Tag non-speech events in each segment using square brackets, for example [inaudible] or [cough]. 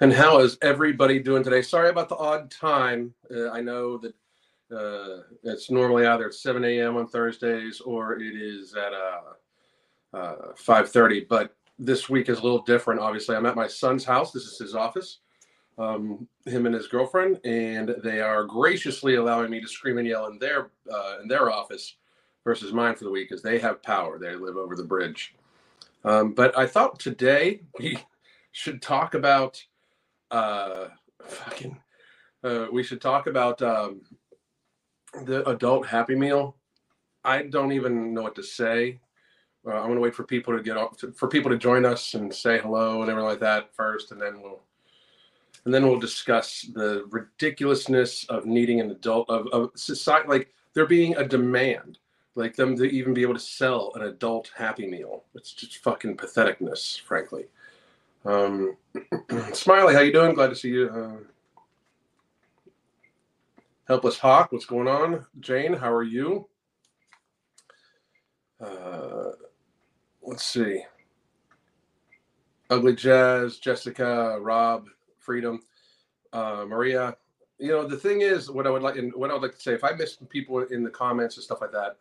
And how is everybody doing today? Sorry about the odd time. Uh, I know that uh, it's normally either at 7 a.m. on Thursdays or it is at uh, uh, 5:30. But this week is a little different. Obviously, I'm at my son's house. This is his office. Um, him and his girlfriend, and they are graciously allowing me to scream and yell in their uh, in their office versus mine for the week, because they have power. They live over the bridge. Um, but I thought today we [laughs] should talk about uh, fucking. Uh, we should talk about um, the adult Happy Meal. I don't even know what to say. Uh, I'm gonna wait for people to get off, to, for people to join us and say hello and everything like that first, and then we'll and then we'll discuss the ridiculousness of needing an adult of, of society like there being a demand like them to even be able to sell an adult happy meal it's just fucking patheticness frankly um [clears throat] smiley how you doing? Glad to see you uh, helpless hawk. What's going on? Jane how are you? Uh let's see. Ugly jazz jessica rob freedom uh maria. You know the thing is what i would like and what i would like to say if i miss people in the comments and stuff like that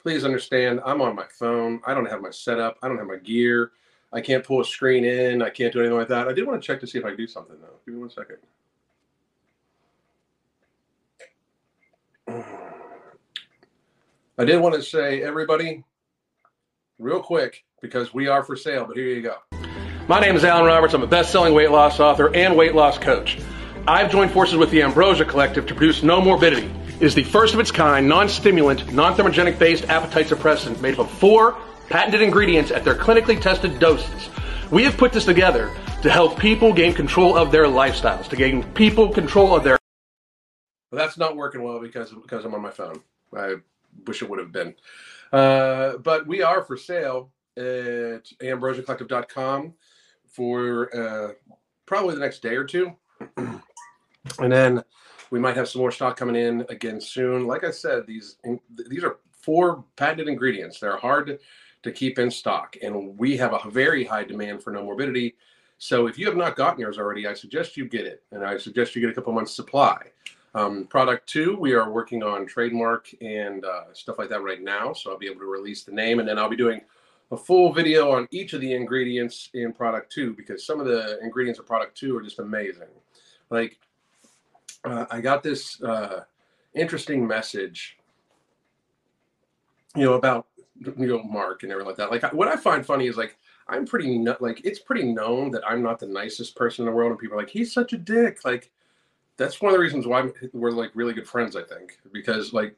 please understand i'm on my phone. I don't have my setup. I don't have my gear i can't pull a screen in i can't do anything like that. I did want to check to see if i can do something though. Give me one second. I did want to say everybody real quick because we are for sale but here you go. My name is alan roberts. I'm a best-selling weight loss author and weight loss coach. I've joined forces with the ambrosia collective to produce Nomorbidity it is the first of its kind non-stimulant non-thermogenic based appetite suppressant made up of four patented ingredients at their clinically tested doses we have put this together to help people gain control of their lifestyles to gain people control of their but that's not working well because because i'm on my phone i wish it would have been uh, but we are for sale at ambrosiacollective.com for uh, probably the next day or two. [clears throat] and then we might have some more stock coming in again soon. Like I said, these these are four patented ingredients. They're hard to keep in stock, and we have a very high demand for Nomorbidity. So if you have not gotten yours already, I suggest you get it, and I suggest you get a couple months supply. Um, product two, we are working on trademark and uh, stuff like that right now. So I'll be able to release the name and then I'll be doing a full video on each of the ingredients in product two because some of the ingredients of product two are just amazing. Like, uh, I got this uh, interesting message, you know, about you know Mark and everything like that. Like, what I find funny is like I'm pretty like it's pretty known that I'm not the nicest person in the world, and people are like he's such a dick. Like, that's one of the reasons why we're like really good friends. I think because like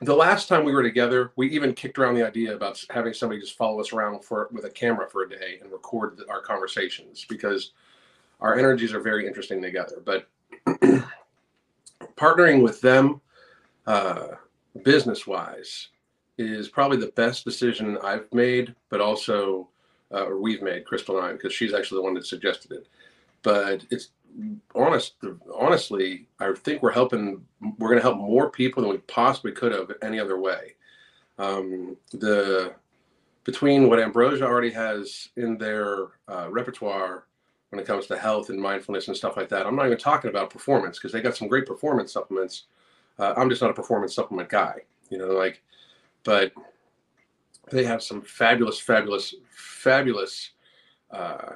the last time we were together, we even kicked around the idea about having somebody just follow us around for with a camera for a day and record our conversations because our energies are very interesting together. But [clears throat] partnering with them, uh, business wise, is probably the best decision I've made, but also uh, or we've made, Crystal and I, because she's actually the one that suggested it. But it's honest, honestly, I think we're helping. We're going to help more people than we possibly could have any other way. Um, the between what Ambrosia already has in their uh, repertoire when it comes to health and mindfulness and stuff like that. I'm not even talking about performance because they got some great performance supplements. Uh, I'm just not a performance supplement guy, you know, like, but they have some fabulous, fabulous, fabulous uh,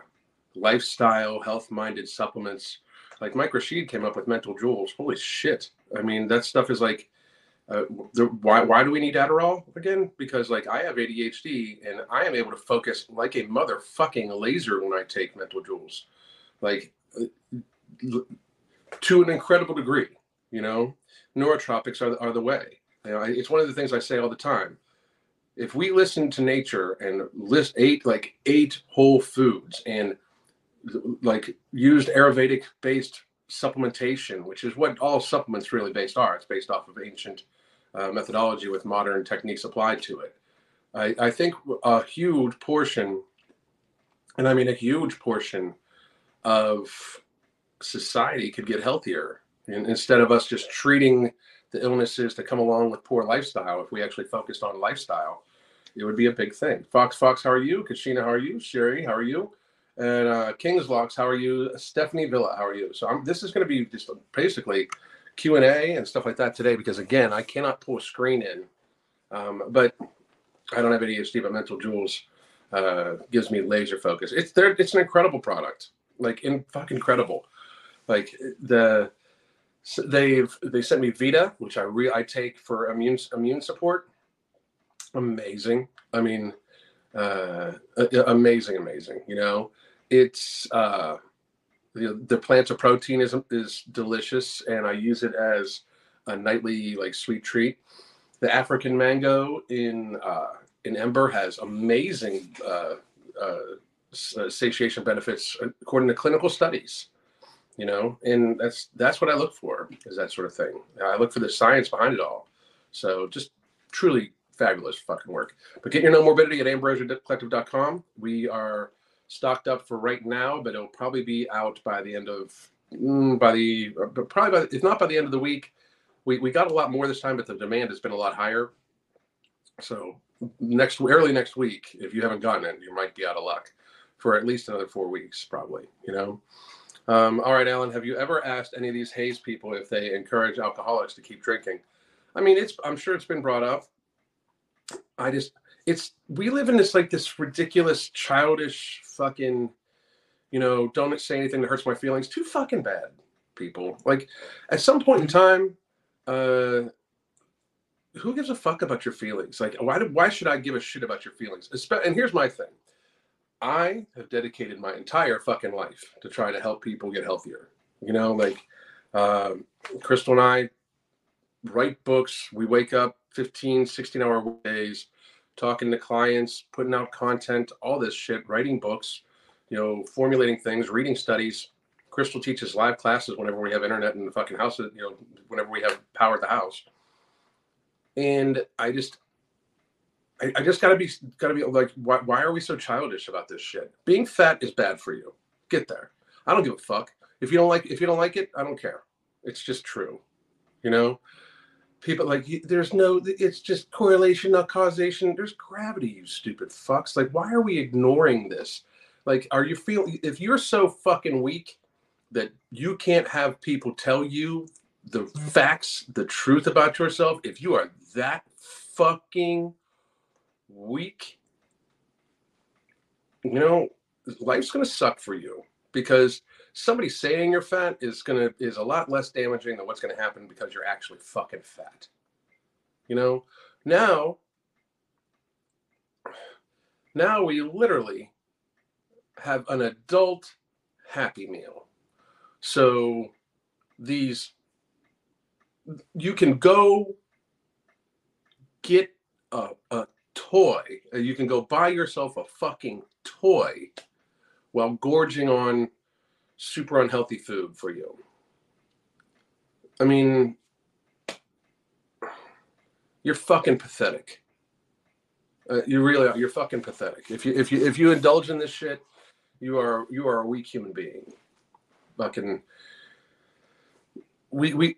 lifestyle, health minded supplements. Like Mike Rashid came up with mental jewels. Holy shit. I mean, that stuff is like, uh, the, why, why do we need Adderall again? Because like I have ADHD and I am able to focus like a motherfucking laser when I take mental jewels, like uh, to an incredible degree. You know, neurotropics are are the way. You know, it's one of the things I say all the time. If we listen to nature and list eight like eight whole foods and like used Ayurvedic based supplementation, which is what all supplements really based are. It's based off of ancient uh, methodology with modern techniques applied to it. I, I think a huge portion, and I mean a huge portion of society could get healthier and instead of us just treating the illnesses that come along with poor lifestyle. If we actually focused on lifestyle, it would be a big thing. Fox, Fox, how are you? Kashina, how are you? Sherry, how are you? And uh, King's Locks, how are you? Stephanie Villa, how are you? So I'm, this is going to be just basically Q and A and stuff like that today because again, I cannot pull a screen in, um, but I don't have any ADHD, but Mental Jewels uh, gives me laser focus. It's there. It's an incredible product, like in fucking incredible. Like the they've they sent me Vita, which I re I take for immune immune support. Amazing. I mean, uh, amazing, amazing. You know, it's uh, the the plantar protein is is delicious, and I use it as a nightly like sweet treat. The African mango in uh, in Ember has amazing uh, uh, satiation benefits according to clinical studies. You know, and that's that's what I look for is that sort of thing. I look for the science behind it all. So just truly fabulous fucking work. But get your Nomorbidity at ambrosiacollective.com. We are stocked up for right now, but it'll probably be out by the end of mm, by the but probably by, if not by the end of the week. We we got a lot more this time, but the demand has been a lot higher. So next early next week, if you haven't gotten it, you might be out of luck for at least another four weeks, probably. You know. Um, all right, Alan, have you ever asked any of these HAES people if they encourage alcoholics to keep drinking? I mean, it's I'm sure it's been brought up. I just it's we live in this like this ridiculous childish fucking you know don't say anything that hurts my feelings too fucking bad people like at some point in time uh who gives a fuck about your feelings like why do, why should i give a shit about your feelings and here's my thing i have dedicated my entire fucking life to try to help people get healthier. You know like um, crystal and i write books. We wake up 15 16 hour days talking to clients putting out content all this shit writing books you know formulating things reading studies. Crystal teaches live classes whenever we have internet in the fucking house you know whenever we have power at the house. And i just i, I just gotta be gotta be like why, why are we so childish about this shit? Being fat is bad for you. Get there. I don't give a fuck. If you don't like if you don't like it i don't care. It's just true. You know? People like there's no it's just correlation not causation. There's gravity you stupid fucks. Like why are we ignoring this? Like are you feeling if you're so fucking weak that you can't have people tell you the mm-hmm. facts the truth about yourself if you are that fucking weak you know life's gonna suck for you because somebody saying you're fat is gonna is a lot less damaging than what's gonna happen because you're actually fucking fat. You know, now now we literally have an adult happy meal. So these you can go get a, a toy. You can go buy yourself a fucking toy while gorging on super unhealthy food for you. I mean, you're fucking pathetic. Uh, you really are. You're fucking pathetic. If you if you if you indulge in this shit, you are you are a weak human being. Fucking. We we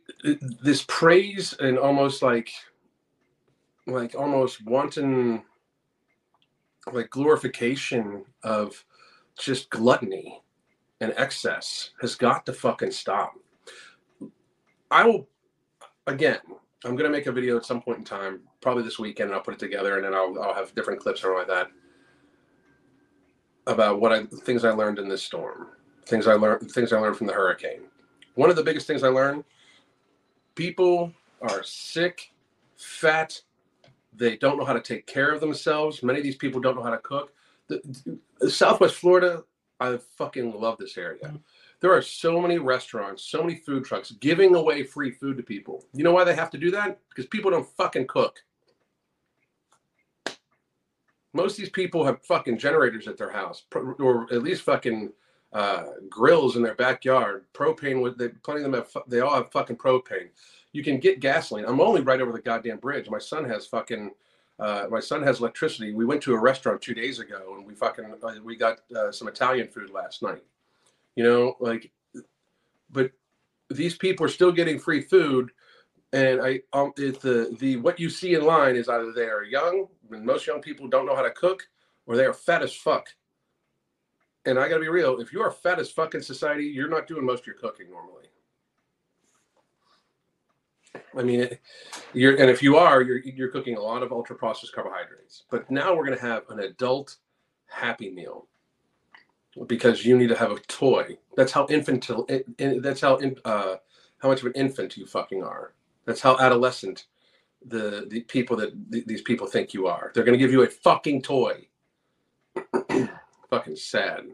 this praise and almost like like almost wanton like glorification of just gluttony and excess has got to fucking stop. I will, again, I'm to make a video at some point in time, probably this weekend, and I'll put it together and then I'll, I'll have different clips or like that about what I, things I learned in this storm, things I learned, things I learned from the hurricane. One of the biggest things I learned, people are sick, fat, they don't know how to take care of themselves. Many of these people don't know how to cook. The, the Southwest Florida I fucking love this area. Mm-hmm. There are so many restaurants, so many food trucks giving away free food to people. You know why they have to do that? Because people don't fucking cook. Most of these people have fucking generators at their house, or at least fucking uh, grills in their backyard. Propane with they, plenty of them have. They all have fucking propane. You can get gasoline. I'm only right over the goddamn bridge. My son has fucking uh, my son has electricity. We went to a restaurant two days ago and we fucking uh, we got uh, some Italian food last night. You know, like, but these people are still getting free food, and I um, it's the the what you see in line is either they are young, and most young people don't know how to cook, or they are fat as fuck. And I got to be real. If you are fat as fucking society, you're not doing most of your cooking normally. I mean, you're and if you are, you're you're cooking a lot of ultra processed carbohydrates. But now we're going to have an adult happy meal because you need to have a toy. That's how infantile. That's how uh, how much of an infant you fucking are. That's how adolescent the the people that these people think you are. They're going to give you a fucking toy. [clears throat] fucking sad.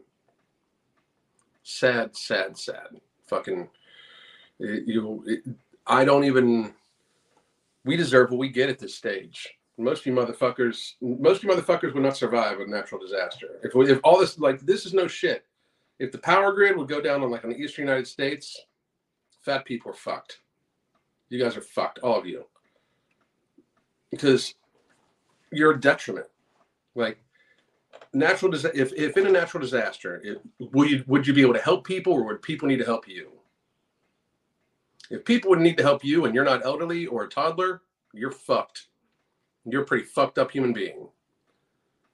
Sad, sad, sad. Fucking you. It, I don't even. We deserve what we get at this stage. Most of you motherfuckers, most of you motherfuckers would not survive a natural disaster. If we, if all this like this is no shit. If the power grid would go down on like on the eastern United States, fat people are fucked. You guys are fucked, all of you, because you're a detriment. Like natural disaster. If if in a natural disaster, it, would you would you be able to help people, or would people need to help you? If people would need to help you and you're not elderly or a toddler, you're fucked. You're a pretty fucked up human being.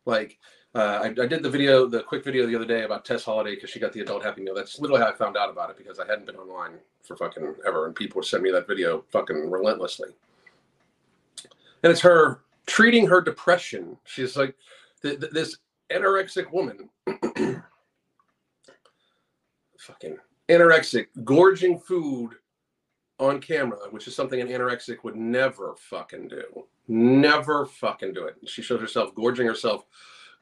Like, uh, I, I, did the video, the quick video the other day about Tess Holliday because she got the adult happy meal. That's literally how I found out about it because I hadn't been online for fucking ever, and people send me that video fucking relentlessly. And it's her treating her depression. She's like th- th- this anorexic woman, [clears throat] fucking anorexic, gorging food on camera, which is something an anorexic would never fucking do. Never fucking do it. She shows herself gorging herself,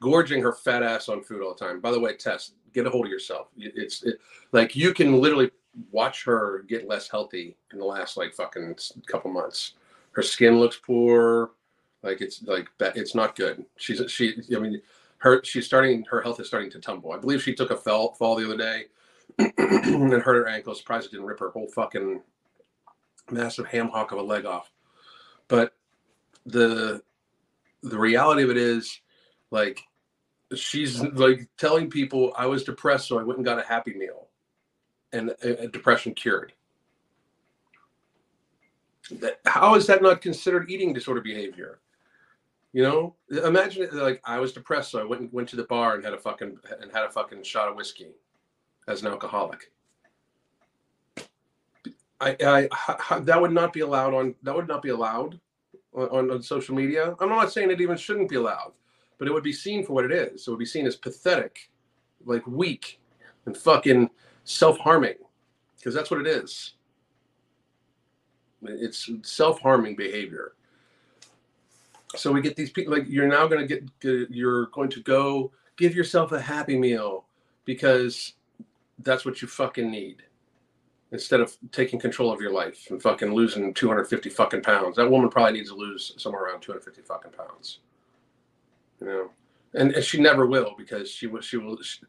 gorging her fat ass on food all the time. By the way, Tess, get a hold of yourself. It's it, like you can literally watch her get less healthy in the last like fucking couple months. Her skin looks poor. Like it's like it's not good. She's she. I mean, her she's starting. Her health is starting to tumble. I believe she took a fall fall the other day [clears throat] and hurt her ankle. Surprised it didn't rip her whole fucking massive ham hock of a leg off. But the the reality of it is like she's like telling people I was depressed, so I went and got a happy meal, and depression cured. How is that not considered eating disorder behavior? You know, imagine it like I was depressed, so I went and went to the bar and had a fucking and had a fucking shot of whiskey as an alcoholic. I, I, that would not be allowed on that would not be allowed on, on social media. I'm not saying it even shouldn't be allowed, but it would be seen for what it is. It would be seen as pathetic, like weak and fucking self-harming, because that's what it is. It's self-harming behavior. So we get these people like you're now going to get you're going to go give yourself a happy meal because that's what you fucking need instead of taking control of your life and fucking losing 250 fucking pounds. That woman probably needs to lose somewhere around 250 fucking pounds. You know, and, and she never will because she will, she will, she,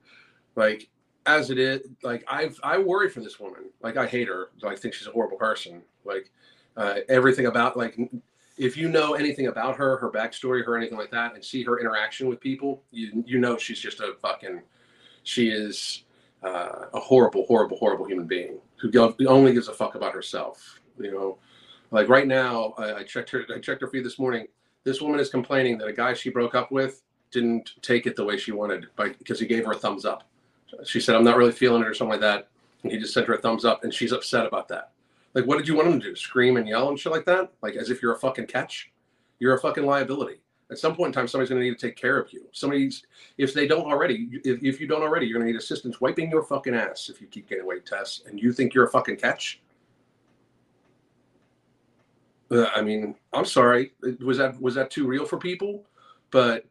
like, as it is, like, I've, I worry for this woman. Like, I hate her. I think she's a horrible person. Like, uh, everything about, like, if you know anything about her, her backstory, her anything like that, and see her interaction with people, you, you know, she's just a fucking, she is, uh, a horrible, horrible, horrible human being who only gives a fuck about herself. You know, like right now, I, I checked her. I checked her feed this morning. This woman is complaining that a guy she broke up with didn't take it the way she wanted, by, because he gave her a thumbs up. She said, "I'm not really feeling it" or something like that, and he just sent her a thumbs up, and she's upset about that. Like, what did you want him to do? Scream and yell and shit like that? Like as if you're a fucking catch? You're a fucking liability at some point in time, somebody's going to need to take care of you. Somebody's, if they don't already, if, if you don't already, you're going to need assistance wiping your fucking ass if you keep getting weight tests and you think you're a fucking catch. Uh, I mean, I'm sorry. Was that was that too real for people? But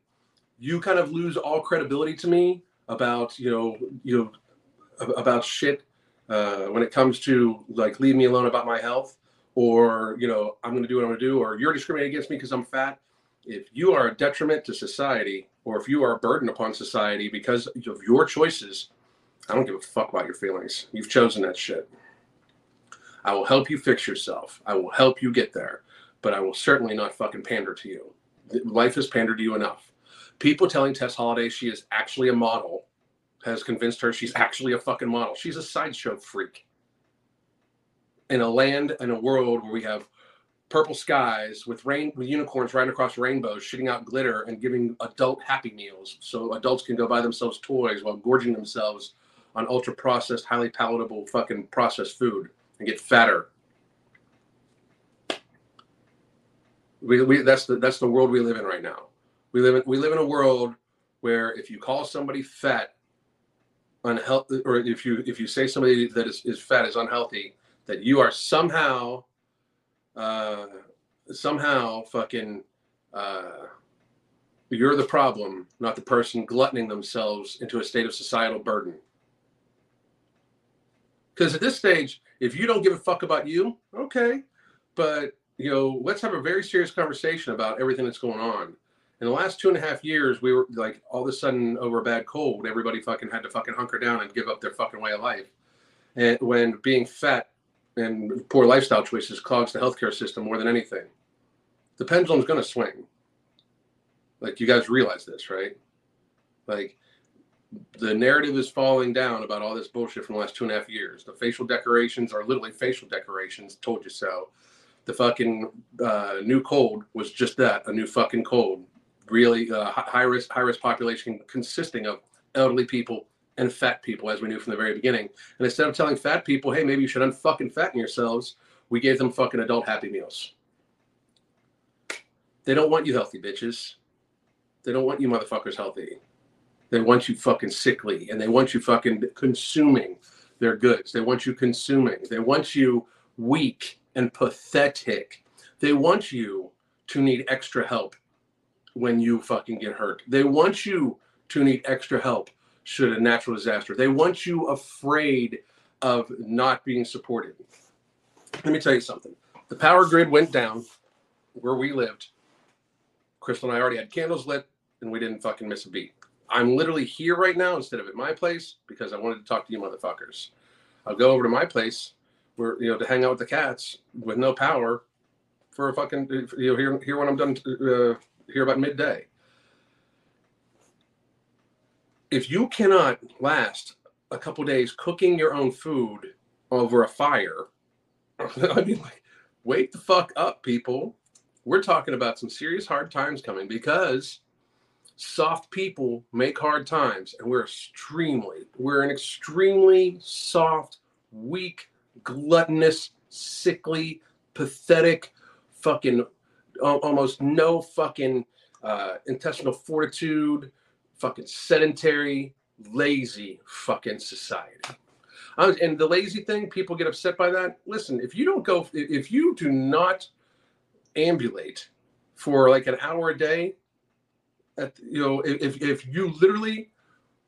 you kind of lose all credibility to me about you know you know about shit uh, when it comes to like leave me alone about my health or you know I'm going to do what I'm going to do or you're discriminating against me because I'm fat if you are a detriment to society or if you are a burden upon society because of your choices, I don't give a fuck about your feelings. You've chosen that shit. I will help you fix yourself. I will help you get there, but I will certainly not fucking pander to you. Life has pandered to you enough. People telling Tess Holliday she is actually a model has convinced her she's actually a fucking model. She's a sideshow freak. In a land, in a world where we have purple skies with rain with unicorns riding across rainbows, shooting out glitter and giving adult happy meals so adults can go buy themselves toys while gorging themselves on ultra processed, highly palatable fucking processed food and get fatter. We, we that's the that's the world we live in right now. We live in we live in a world where if you call somebody fat unhealthy or if you if you say somebody that is, is fat is unhealthy that you are somehow uh, somehow fucking uh, you're the problem, not the person gluttoning themselves into a state of societal burden. Because at this stage, if you don't give a fuck about you, okay, but you know, let's have a very serious conversation about everything that's going on. In the last two and a half years, we were like all of a sudden over a bad cold, everybody fucking had to fucking hunker down and give up their fucking way of life. And when being fat and poor lifestyle choices clogs the healthcare system more than anything. The pendulum's going to swing. Like you guys realize this, right? Like the narrative is falling down about all this bullshit from the last two and a half years. The facial decorations are literally facial decorations. Told you so. The fucking uh, new cold was just that—a new fucking cold. Really uh, high risk, high risk population consisting of elderly people and fat people, as we knew from the very beginning. And instead of telling fat people, hey, maybe you should unfucking fatten yourselves, we gave them fucking adult happy meals. They don't want you healthy, bitches. They don't want you motherfuckers healthy. They want you fucking sickly and they want you fucking consuming their goods. They want you consuming. They want you weak and pathetic. They want you to need extra help when you fucking get hurt. They want you to need extra help should a natural disaster. They want you afraid of not being supported. Let me tell you something. The power grid went down where we lived. Crystal and I already had candles lit and we didn't fucking miss a beat. I'm literally here right now instead of at my place because I wanted to talk to you motherfuckers. I'll go over to my place where you know to hang out with the cats with no power for a fucking you know hear here when I'm done uh, here about midday if you cannot last a couple days cooking your own food over a fire, [laughs] I mean, like, wake the fuck up, people. We're talking about some serious hard times coming because soft people make hard times, and we're extremely, we're an extremely soft, weak, gluttonous, sickly, pathetic, fucking almost no fucking uh, intestinal fortitude, fucking sedentary, lazy fucking society. and the lazy thing, people get upset by that. Listen, if you don't go, if you do not ambulate for like an hour a day, at, you know, if, if you literally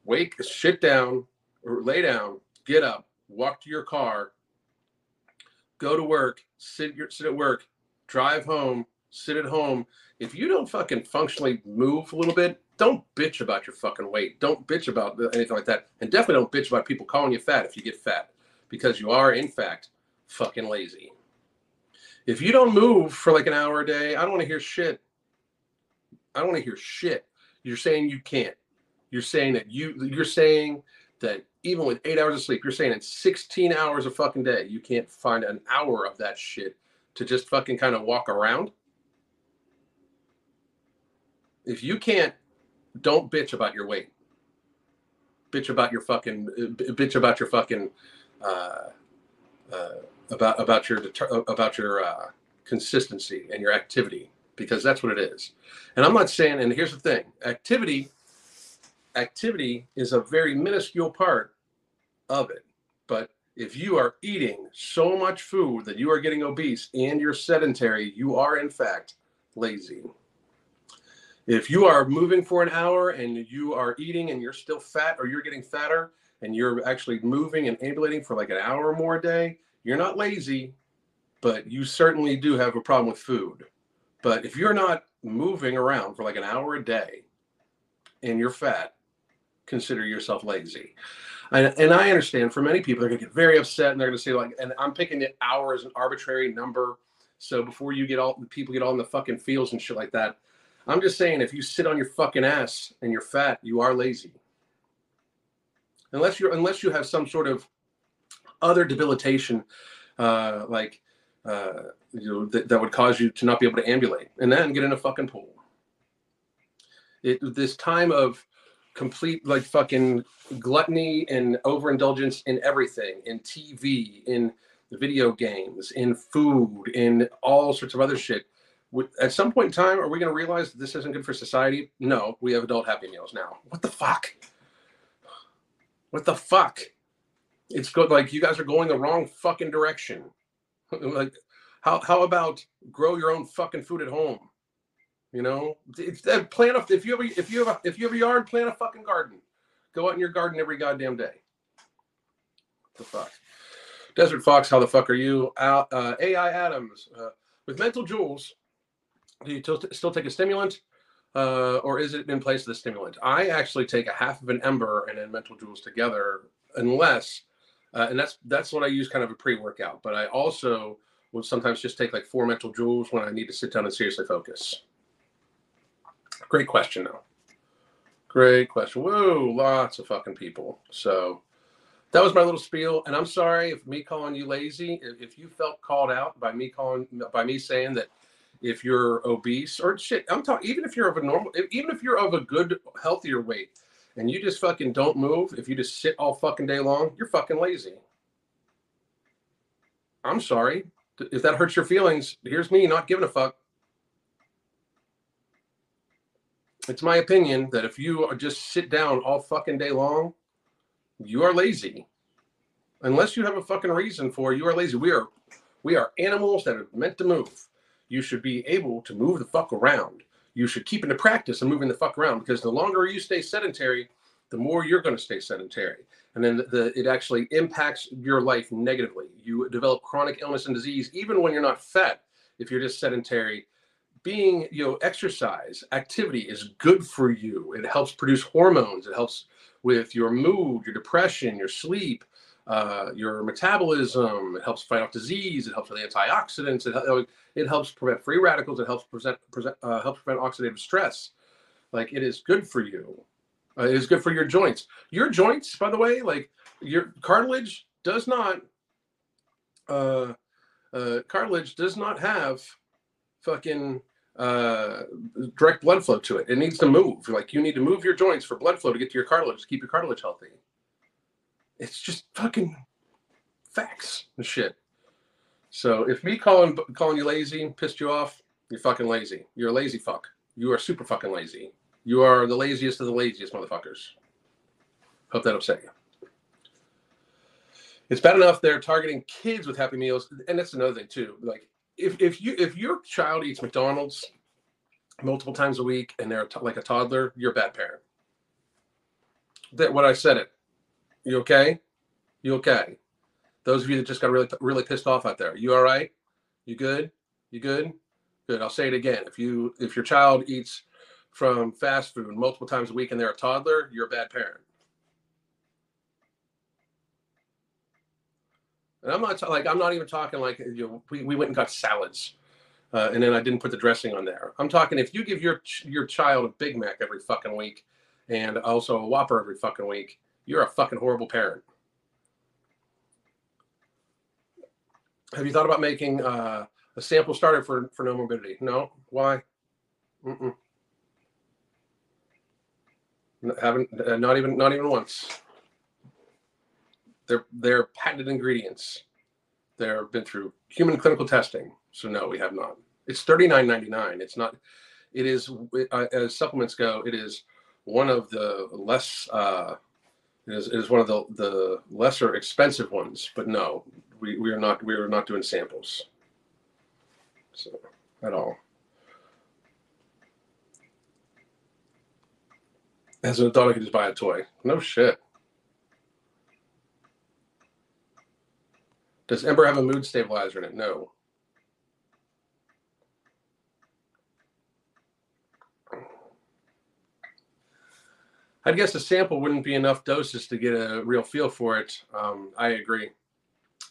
wake, shit down, or lay down, get up, walk to your car, go to work, sit sit at work, drive home, sit at home. If you don't fucking functionally move a little bit, don't bitch about your fucking weight. Don't bitch about anything like that. And definitely don't bitch about people calling you fat if you get fat because you are, in fact, fucking lazy. If you don't move for like an hour a day, I don't want to hear shit. I don't want to hear shit. You're saying you can't. You're saying that you you're saying that even with eight hours of sleep, you're saying in 16 hours a fucking day, you can't find an hour of that shit to just fucking kind of walk around. If you can't don't bitch about your weight. Bitch about your fucking bitch about your fucking uh, uh, about about your about your uh, consistency and your activity because that's what it is. And I'm not saying. And here's the thing: activity activity is a very minuscule part of it. But if you are eating so much food that you are getting obese and you're sedentary, you are in fact lazy. If you are moving for an hour and you are eating and you're still fat or you're getting fatter and you're actually moving and ambulating for like an hour or more a day, you're not lazy, but you certainly do have a problem with food. But if you're not moving around for like an hour a day and you're fat, consider yourself lazy. And, and I understand for many people, they're going to get very upset and they're going to say, like, and I'm picking the hour as an arbitrary number. So before you get all the people get all in the fucking fields and shit like that, I'm just saying, if you sit on your fucking ass and you're fat, you are lazy. Unless you're, unless you have some sort of other debilitation, uh, like uh, you know, th- that would cause you to not be able to ambulate and then get in a fucking pool. It, this time of complete like fucking gluttony and overindulgence in everything, in TV, in video games, in food, in all sorts of other shit. At some point in time, are we going to realize this isn't good for society? No, we have adult happy meals now. What the fuck? What the fuck? It's good. Like you guys are going the wrong fucking direction. [laughs] like, how how about grow your own fucking food at home? You know, if, if plant a, if you have a, if you have a, if you have a yard, plant a fucking garden. Go out in your garden every goddamn day. What the fuck? Desert Fox, how the fuck are you? Uh, AI Adams, uh, with mental jewels, do you t- still take a stimulant? Uh, or is it in place of the stimulant? I actually take a half of an ember and then mental jewels together, unless, uh, and that's that's what I use kind of a pre-workout. But I also will sometimes just take like four mental jewels when I need to sit down and seriously focus. Great question, though. Great question. Whoa, lots of fucking people. So that was my little spiel. And I'm sorry if me calling you lazy, if you felt called out by me calling by me saying that if you're obese or shit, I'm talking even if you're of a normal, even if you're of a good, healthier weight, and you just fucking don't move, if you just sit all fucking day long, you're fucking lazy. I'm sorry if that hurts your feelings. Here's me not giving a fuck. It's my opinion that if you just sit down all fucking day long, you are lazy. Unless you have a fucking reason for you are lazy. We are we are animals that are meant to move. You should be able to move the fuck around. You should keep into practice of moving the fuck around because the longer you stay sedentary, the more you're going to stay sedentary. And then the, the, it actually impacts your life negatively. You develop chronic illness and disease even when you're not fat. If you're just sedentary, being you know exercise activity is good for you. It helps produce hormones. It helps with your mood, your depression, your sleep, uh, your metabolism. It helps fight off disease. It helps with antioxidants. It, it helps prevent free radicals. It helps present, present uh, helps prevent oxidative stress. Like it is good for you. Uh, it is good for your joints. Your joints, by the way, like your cartilage does not. Uh, uh, cartilage does not have fucking uh, direct blood flow to it. It needs to move. Like you need to move your joints for blood flow to get to your cartilage to keep your cartilage healthy. It's just fucking facts and shit. So if me calling calling you lazy pissed you off, you're fucking lazy. You're a lazy fuck. You are super fucking lazy. You are the laziest of the laziest motherfuckers. Hope that upset you. It's bad enough they're targeting kids with Happy Meals, and that's another thing too. Like if if you if your child eats McDonald's multiple times a week and they're like a toddler, you're a bad parent. That what I said it. You okay? You okay? Those of you that just got really really pissed off out there, you all right? You good? You good? Good. I'll say it again. If you if your child eats from fast food multiple times a week and they're a toddler, you're a bad parent. And I'm not like I'm not even talking like you know we, we went and got salads, uh, and then I didn't put the dressing on there. I'm talking if you give your your child a Big Mac every fucking week, and also a Whopper every fucking week, you're a fucking horrible parent. Have you thought about making uh, a sample starter for for Nomorbidity? No. Why? Mm-mm. Haven't uh, not even not even once. They're they're patented ingredients. They've been through human clinical testing. So no, we have not. It's thirty nine ninety nine. It's not. It is uh, as supplements go. It is one of the less. Uh, it is, it is one of the the lesser expensive ones. But no, we, we are not we are not doing samples. So at all. As an adult, I could just buy a toy. No shit. Does Ember have a mood stabilizer in it? No. I'd guess a sample wouldn't be enough doses to get a real feel for it. Um, I agree.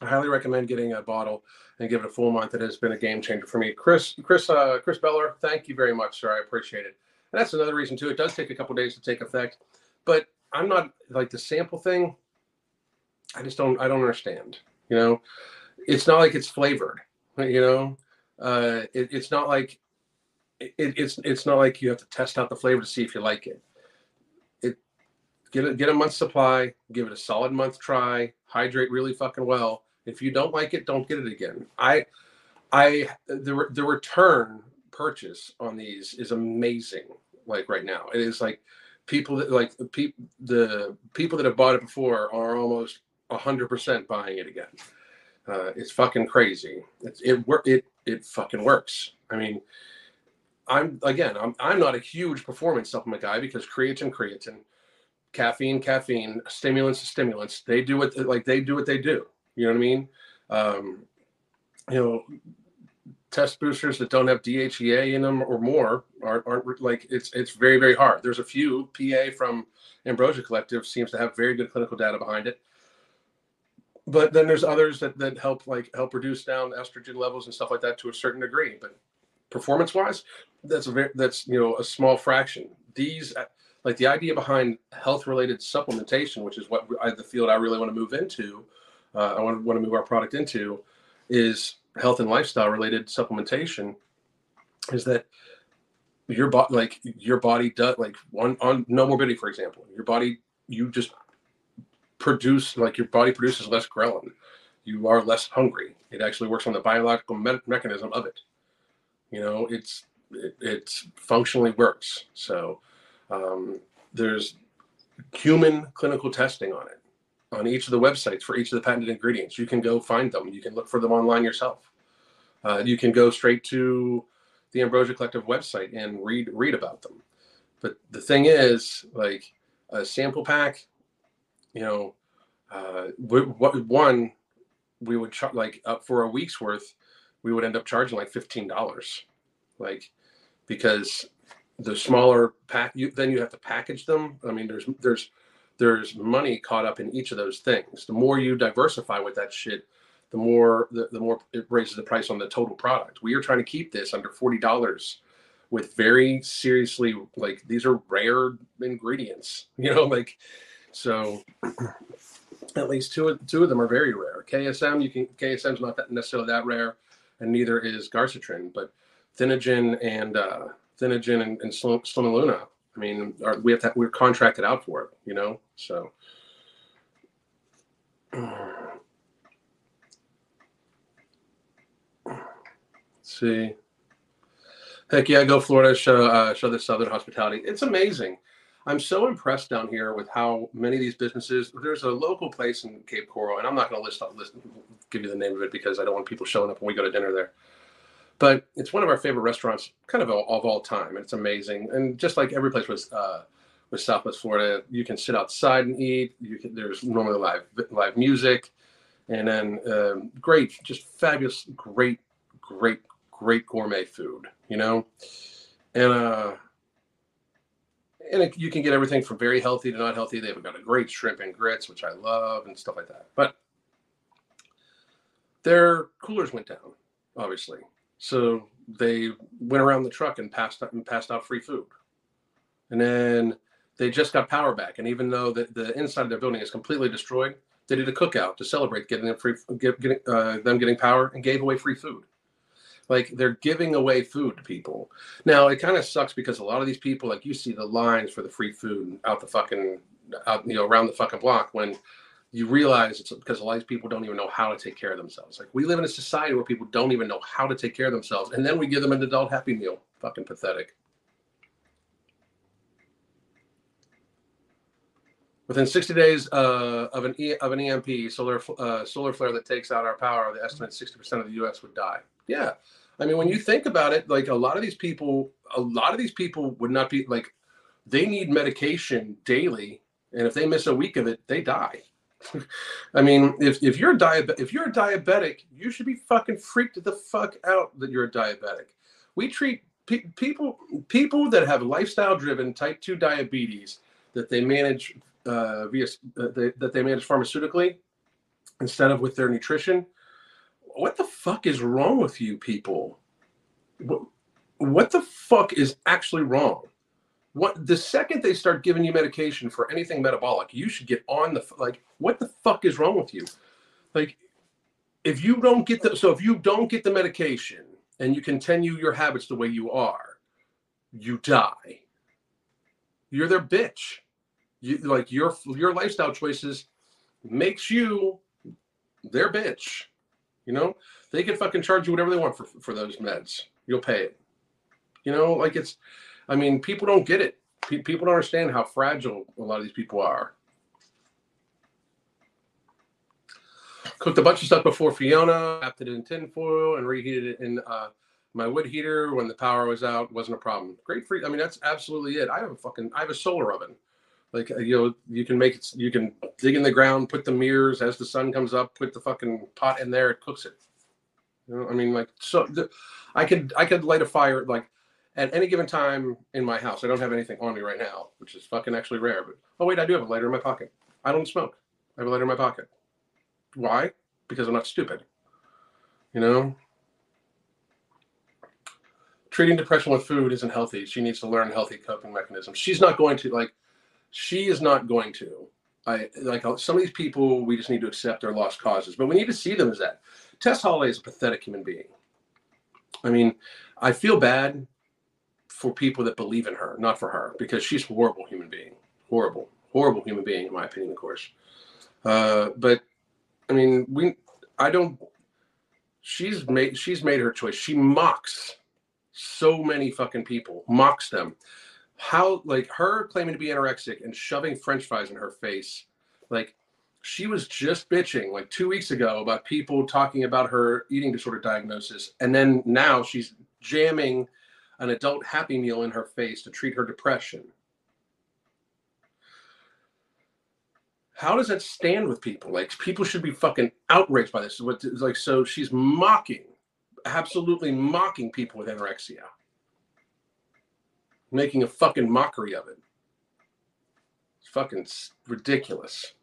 I highly recommend getting a bottle and give it a full month. It has been a game changer for me. Chris, Chris, uh, Chris Beller, thank you very much, sir. I appreciate it. And that's another reason too. It does take a couple days to take effect, but I'm not like the sample thing. I just don't. I don't understand. You know, it's not like it's flavored. You know, uh, it, it's not like it, it's it's not like you have to test out the flavor to see if you like. It get a get a month supply, give it a solid month try, hydrate really fucking well. If you don't like it, don't get it again. I I the the return purchase on these is amazing. Like right now, it is like people that like the people the people that have bought it before are almost hundred percent buying it again. Uh, it's fucking crazy. It it it fucking works. I mean, I'm again, I'm I'm not a huge performance supplement guy because creatine, creatine, caffeine, caffeine, stimulants, stimulants. They do what like they do what they do. You know what I mean? Um, you know, test boosters that don't have DHEA in them or more aren't, aren't like it's it's very very hard. There's a few PA from Ambrosia Collective seems to have very good clinical data behind it but then there's others that, that help like help reduce down estrogen levels and stuff like that to a certain degree but performance wise that's a very that's you know a small fraction these like the idea behind health related supplementation which is what I, the field i really want to move into uh, i want, want to move our product into is health and lifestyle related supplementation is that your body like your body does like one on Nomorbidity for example your body you just produce like your body produces less ghrelin. You are less hungry. It actually works on the biological me- mechanism of it. You know, it's it it's functionally works. So um, there's human clinical testing on it on each of the websites for each of the patented ingredients. You can go find them. You can look for them online yourself. Uh, you can go straight to the Ambrosia Collective website and read read about them. But the thing is, like a sample pack you know, uh, what one we would charge like up for a week's worth, we would end up charging like fifteen dollars, like because the smaller pack you then you have to package them. I mean, there's there's there's money caught up in each of those things. The more you diversify with that shit, the more the, the more it raises the price on the total product. We are trying to keep this under forty dollars with very seriously like these are rare ingredients. [laughs] You know, like so at least two of, two of them are very rare. KSM, you can KSM's not that necessarily that rare, and neither is Garcitrin, but Thinogen and uh, Thinogen and, and. I mean, are, we have to, we're contracted out for it, you know. So. Let's see. Heck yeah, go Florida. Show uh, show the Southern hospitality. It's amazing. I'm so impressed down here with how many of these businesses. There's a local place in Cape Coral, and I'm not going to list, list give you the name of it because I don't want people showing up when we go to dinner there. But it's one of our favorite restaurants, kind of all, of all time, and it's amazing. And just like every place with uh, with Southwest Florida, you can sit outside and eat. You can, there's normally live live music, and then um, great, just fabulous, great, great, great gourmet food. You know, and uh, and it, you can get everything from very healthy to not healthy. They've got a great shrimp and grits, which I love, and stuff like that. But their coolers went down, obviously, so they went around the truck and passed and passed out free food. And then they just got power back, and even though the, the inside of their building is completely destroyed, they did a cookout to celebrate getting them free, get, getting uh, them getting power, and gave away free food. Like they're giving away food to people. Now it kind of sucks because a lot of these people, like you see the lines for the free food out the fucking, out you know around the fucking block when you realize it's because a lot of people don't even know how to take care of themselves. Like we live in a society where people don't even know how to take care of themselves, and then we give them an adult happy meal. Fucking pathetic. Within 60 days uh, of an e- of an EMP solar uh, solar flare that takes out our power, the estimate 60% of the U.S. would die. Yeah, I mean, when you think about it, like a lot of these people, a lot of these people would not be like, they need medication daily, and if they miss a week of it, they die. I mean, if, if you're a diabetic, if you're a diabetic, you should be fucking freaked the fuck out that you're a diabetic. We treat pe- people people that have lifestyle driven type two diabetes that they manage uh, via uh, they, that they manage pharmaceutically instead of with their nutrition what the fuck is wrong with you people? What, what the fuck is actually wrong? What the second they start giving you medication for anything metabolic, you should get on the like. What the fuck is wrong with you? Like, if you don't get the so if you don't get the medication and you continue your habits the way you are, you die. You're their bitch. You like your your lifestyle choices makes you their bitch. You know, they can fucking charge you whatever they want for for those meds. You'll pay it. You know, like it's. I mean, people don't get it. people don't understand how fragile a lot of these people are. Cooked a bunch of stuff before Fiona, wrapped it in tinfoil, and reheated it in uh, my wood heater when the power was out. Wasn't a problem. Great free. I mean, that's absolutely it. I have a fucking. I have a solar oven. Like uh, you know, you can make it. You can dig in the ground, put the mirrors as the sun comes up, put the fucking pot in there, it cooks it. You know, I mean, like so. I could I could light a fire like at any given time in my house. I don't have anything on me right now, which is fucking actually rare. But oh wait, I do have a lighter in my pocket. I don't smoke. I have a lighter in my pocket. Why? Because I'm not stupid. You know? Treating depression with food isn't healthy. She needs to learn healthy coping mechanisms. She's not going to like she is not going to. I like uh, some of these people we just need to accept their lost causes, but we need to see them as that. Tess Holliday is a pathetic human being. I mean, I feel bad for people that believe in her, not for her, because she's a horrible human being. Horrible, horrible human being, in my opinion, of course. Uh, but I mean, we, I don't. She's made she's made her choice. She mocks so many fucking people, mocks them. How like her claiming to be anorexic and shoving French fries in her face, like she was just bitching like two weeks ago about people talking about her eating disorder diagnosis, and then now she's jamming an adult Happy Meal in her face to treat her depression. How does that stand with people? Like people should be fucking outraged by this. Like so she's mocking, absolutely mocking people with anorexia, making a fucking mockery of it. It's fucking ridiculous.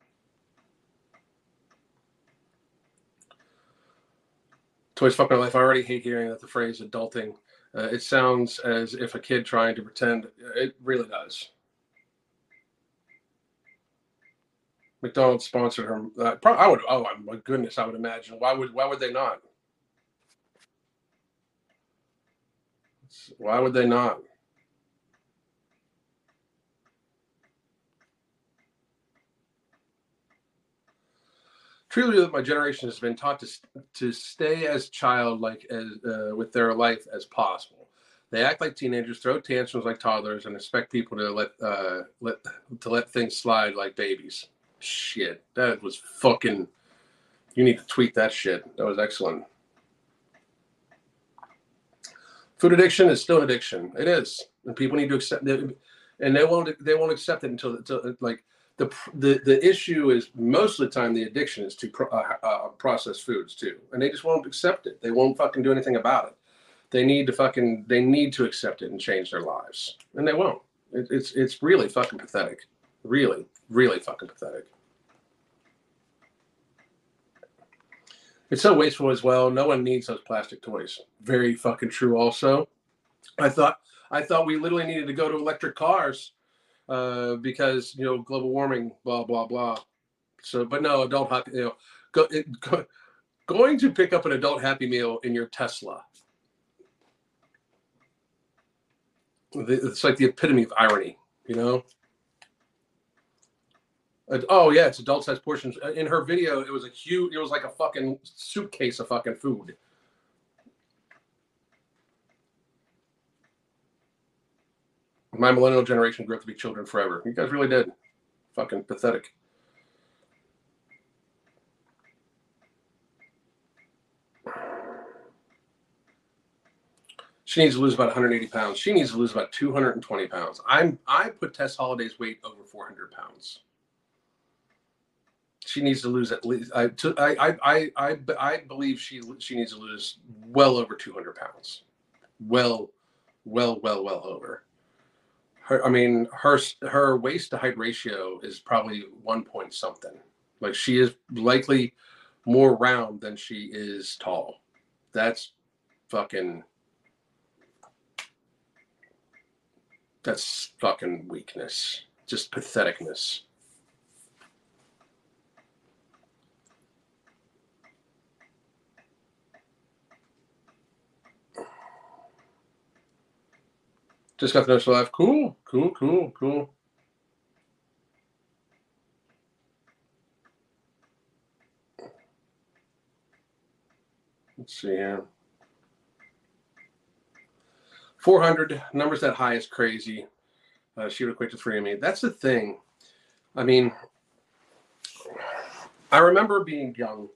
Toys fucking my life. I already hate hearing that the phrase adulting uh, it sounds as if a kid trying to pretend. It really does. McDonald's sponsored her. Uh, I would. Oh my goodness! I would imagine. Why would Why would they not? Why would they not? Truly that my generation has been taught to to stay as childlike as uh, with their life as possible. They act like teenagers, throw tantrums like toddlers, and expect people to let uh, let to let things slide like babies. Shit, that was fucking. You need to tweet that shit. That was excellent. Food addiction is still an addiction. It is, and people need to accept it. And they won't. They won't accept it until, until like the the the issue is most of the time the addiction is to pro, uh, uh, processed foods too, and they just won't accept it. They won't fucking do anything about it. They need to fucking they need to accept it and change their lives, and they won't. It, it's it's really fucking pathetic. Really, really fucking pathetic. It's so wasteful as well. No one needs those plastic toys. Very fucking true. Also, I thought I thought we literally needed to go to electric cars uh, because you know global warming, blah blah blah. So, but no, adult happy, you know, go, it, go, going to pick up an adult Happy Meal in your Tesla. It's like the epitome of irony, you know. Oh yeah, it's adult size portions. Uh, in her video, it was a huge. It was like a fucking suitcase of fucking food. My millennial generation grew up to be children forever. You guys really did. Fucking pathetic. She needs to lose about 180 pounds. She needs to lose about 220 pounds. I'm I put Tess Holliday's weight over 400 pounds. She needs to lose at least. I I I I I believe she she needs to lose well over 200 pounds. Well, well, well, well over her i mean her her waist to height ratio is probably one point something. Like she is likely more round than she is tall. That's fucking that's fucking weakness. Just patheticness Just got the notice live. Cool, cool, cool, cool. Let's see here. 400 numbers that high is crazy. Uh, she would equate to three of me. That's the thing. I mean, I remember being young,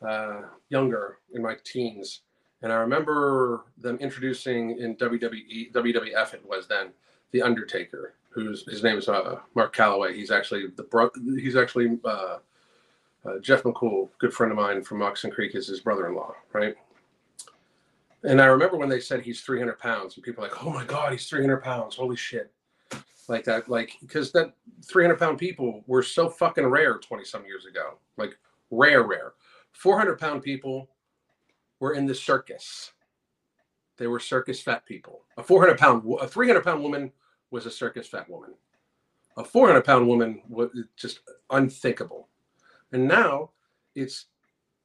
uh, younger in my teens, and I remember them introducing in WWE, WWF it was then, the Undertaker, whose his name is uh, Mark Calaway. He's actually the bro- he's actually uh, uh, Jeff McCool, good friend of mine from Oxen Creek, is his brother-in-law, right? And I remember when they said he's 300 pounds, and people are like, "Oh my God, he's 300 pounds! Holy shit!" Like that, like because that 300 pound people were so fucking rare 20 some years ago, like rare, rare. 400 pound people were in the circus. They were circus fat people. A 400 pound, a 300 pound woman was a circus fat woman. A 400 pound woman was just unthinkable. And now it's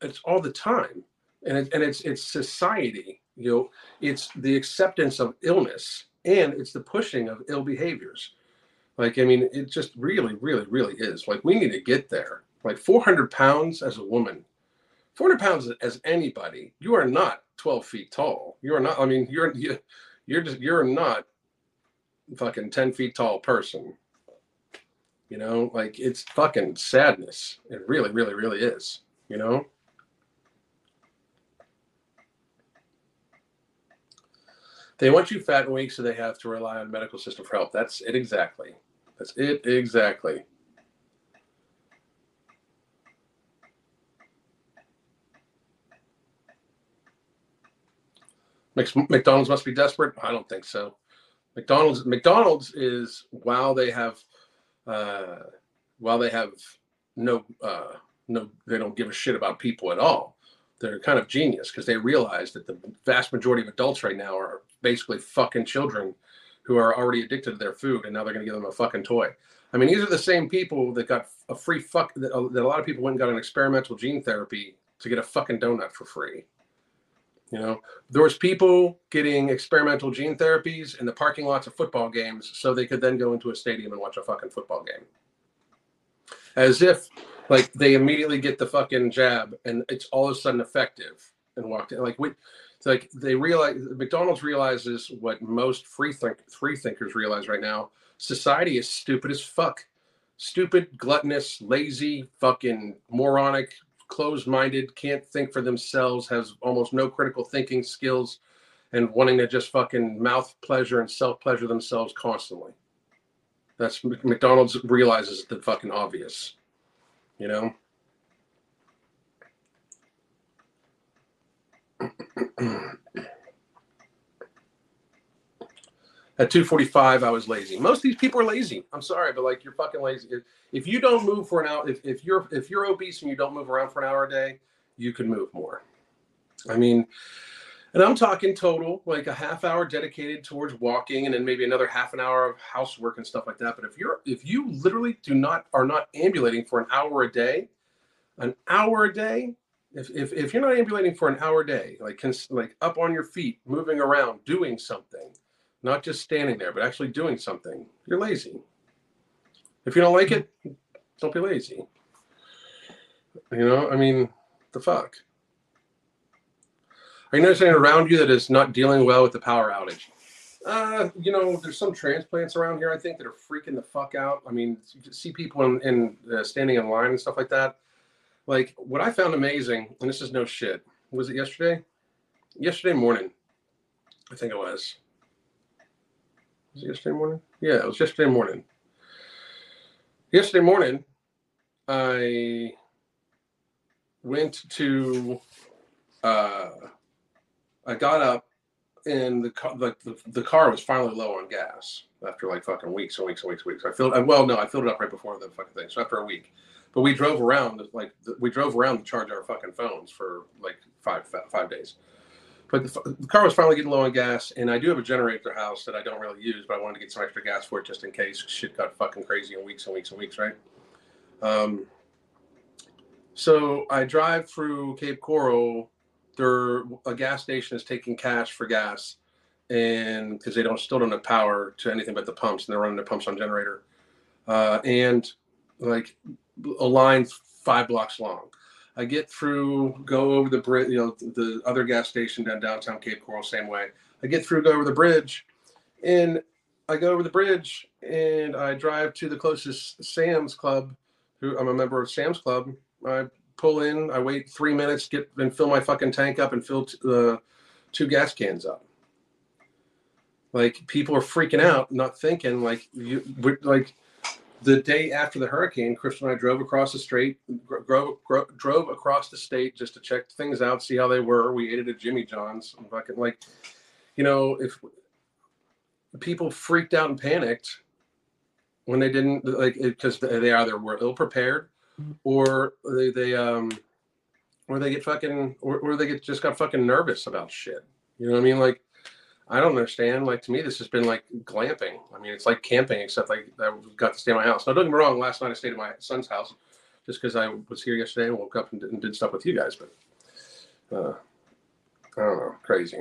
it's all the time, and it, and it's it's society you know it's the acceptance of illness and it's the pushing of ill behaviors like i mean it just really really really is like we need to get there like 400 pounds as a woman 400 pounds as anybody you are not 12 feet tall you are not i mean you're you're just you're not fucking 10 feet tall person you know like it's fucking sadness it really really really is you know They want you fat and weak, so they have to rely on medical system for help. That's it exactly. That's it exactly. McDonald's must be desperate. I don't think so. McDonald's McDonald's is while they have uh, while they have no uh, no they don't give a shit about people at all. They're kind of genius because they realize that the vast majority of adults right now are basically fucking children who are already addicted to their food, and now they're going to give them a fucking toy. I mean, these are the same people that got a free fuck that a, that a lot of people went and got an experimental gene therapy to get a fucking donut for free. You know, there was people getting experimental gene therapies in the parking lots of football games so they could then go into a stadium and watch a fucking football game. As if like they immediately get the fucking jab and it's all of a sudden effective and walked in. Like we like they realize McDonald's realizes what most free think free thinkers realize right now. Society is stupid as fuck. Stupid, gluttonous, lazy, fucking moronic, closed-minded, can't think for themselves, has almost no critical thinking skills, and wanting to just fucking mouth pleasure and self-pleasure themselves constantly. That's McDonald's realizes the fucking obvious. You know? [clears throat] At 245, I was lazy. Most of these people are lazy. I'm sorry, but like you're fucking lazy. If, if you don't move for an hour, if, if you're if you're obese and you don't move around for an hour a day, you can move more. I mean, and I'm talking total, like a half hour dedicated towards walking and then maybe another half an hour of housework and stuff like that. But if you're if you literally do not are not ambulating for an hour a day, an hour a day, if, if, if you're not ambulating for an hour a day, like like up on your feet, moving around, doing something, not just standing there, but actually doing something, you're lazy. If you don't like it, don't be lazy. You know, I mean, the fuck. Are you noticing around you that is not dealing well with the power outage? Uh, you know, there's some transplants around here. I think that are freaking the fuck out. I mean, you see people in, in uh, standing in line and stuff like that like what I found amazing, and this is no shit. Was it yesterday? Yesterday morning, I think it was. Was yesterday morning? Yeah, it was yesterday morning. Yesterday morning, I went to. Uh, I got up, and the car, the, the, the car was finally low on gas after like fucking weeks and weeks and weeks and weeks. I filled. Well, no, I filled it up right before the fucking thing. So after a week, but we drove around like we drove around to charge our fucking phones for like five five days. But the, the, car was finally getting low on gas, and I do have a generator house that I don't really use, but I wanted to get some extra gas for it just in case shit got fucking crazy in weeks and weeks and weeks, right? Um, so I drive through Cape Coral. There, a gas station is taking cash for gas, and because they don't still don't have power to anything but the pumps, and they're running the pumps on generator, uh, and like a line five blocks long. I get through, go over the bridge, you know, the other gas station down downtown Cape Coral, same way. I get through, go over the bridge, and I go over the bridge and I drive to the closest Sam's Club. Who I'm a member of Sam's Club. I pull in, I wait three minutes, get and fill my fucking tank up and fill the uh, two gas cans up. Like people are freaking out, not thinking like you would like the day after the hurricane, Crystal and I drove across the street, drove, drove across the state just to check things out, see how they were. We ate at a Jimmy John's. I'm fucking like, you know, if people freaked out and panicked when they didn't like because they either were ill prepared or they they um or they get fucking or, or they get just got fucking nervous about shit. You know what I mean? Like I don't understand. Like to me, this has been like glamping. I mean, it's like camping, except like I got to stay in my house. Now, don't get me wrong. Last night I stayed at my son's house, just because I was here yesterday and woke up and did, and did stuff with you guys. But uh, I don't know, crazy.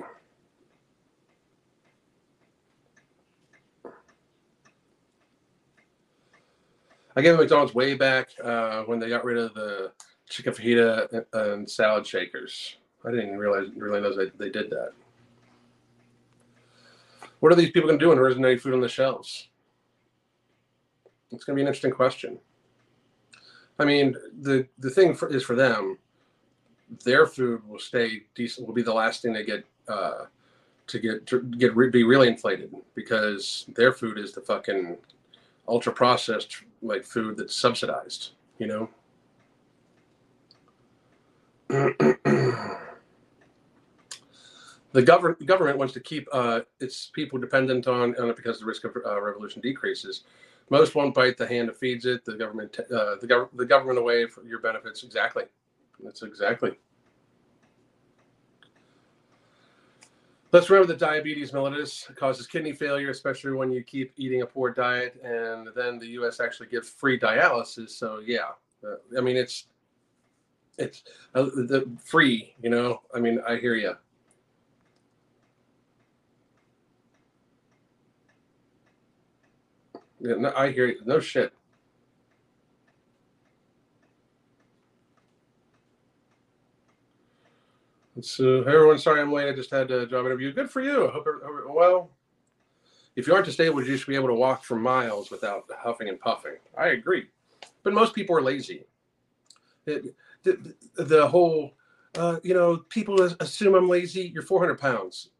I gave McDonald's way back uh, when they got rid of the chicken fajita and salad shakers. I didn't realize really know they did that. What are these people going to do when there isn't any food on the shelves? It's going to be an interesting question. I mean, the the thing for, is for them, their food will stay decent. Will be the last thing they get uh, to get to get be really inflated because their food is the fucking ultra processed like food that's subsidized. You know. [clears throat] [clears throat] the government government wants to keep uh, its people dependent on, on it because the risk of uh, revolution decreases. Most won't bite the hand that feeds it. The government, uh, the, gov- the government away for your benefits. Exactly. That's exactly. Let's remember that diabetes mellitus causes kidney failure, especially when you keep eating a poor diet. And then the U.S. actually gives free dialysis. So yeah, uh, I mean it's it's uh, the free. You know, I mean I hear you. Yeah, no, I hear you. No shit. So, everyone, sorry I'm late. I just had a job interview. Good for you. I hope, well, if you aren't disabled, you should be able to walk for miles without huffing and puffing. I agree. But most people are lazy. It, the, the, whole, uh, you know, people assume I'm lazy. You're 400 pounds.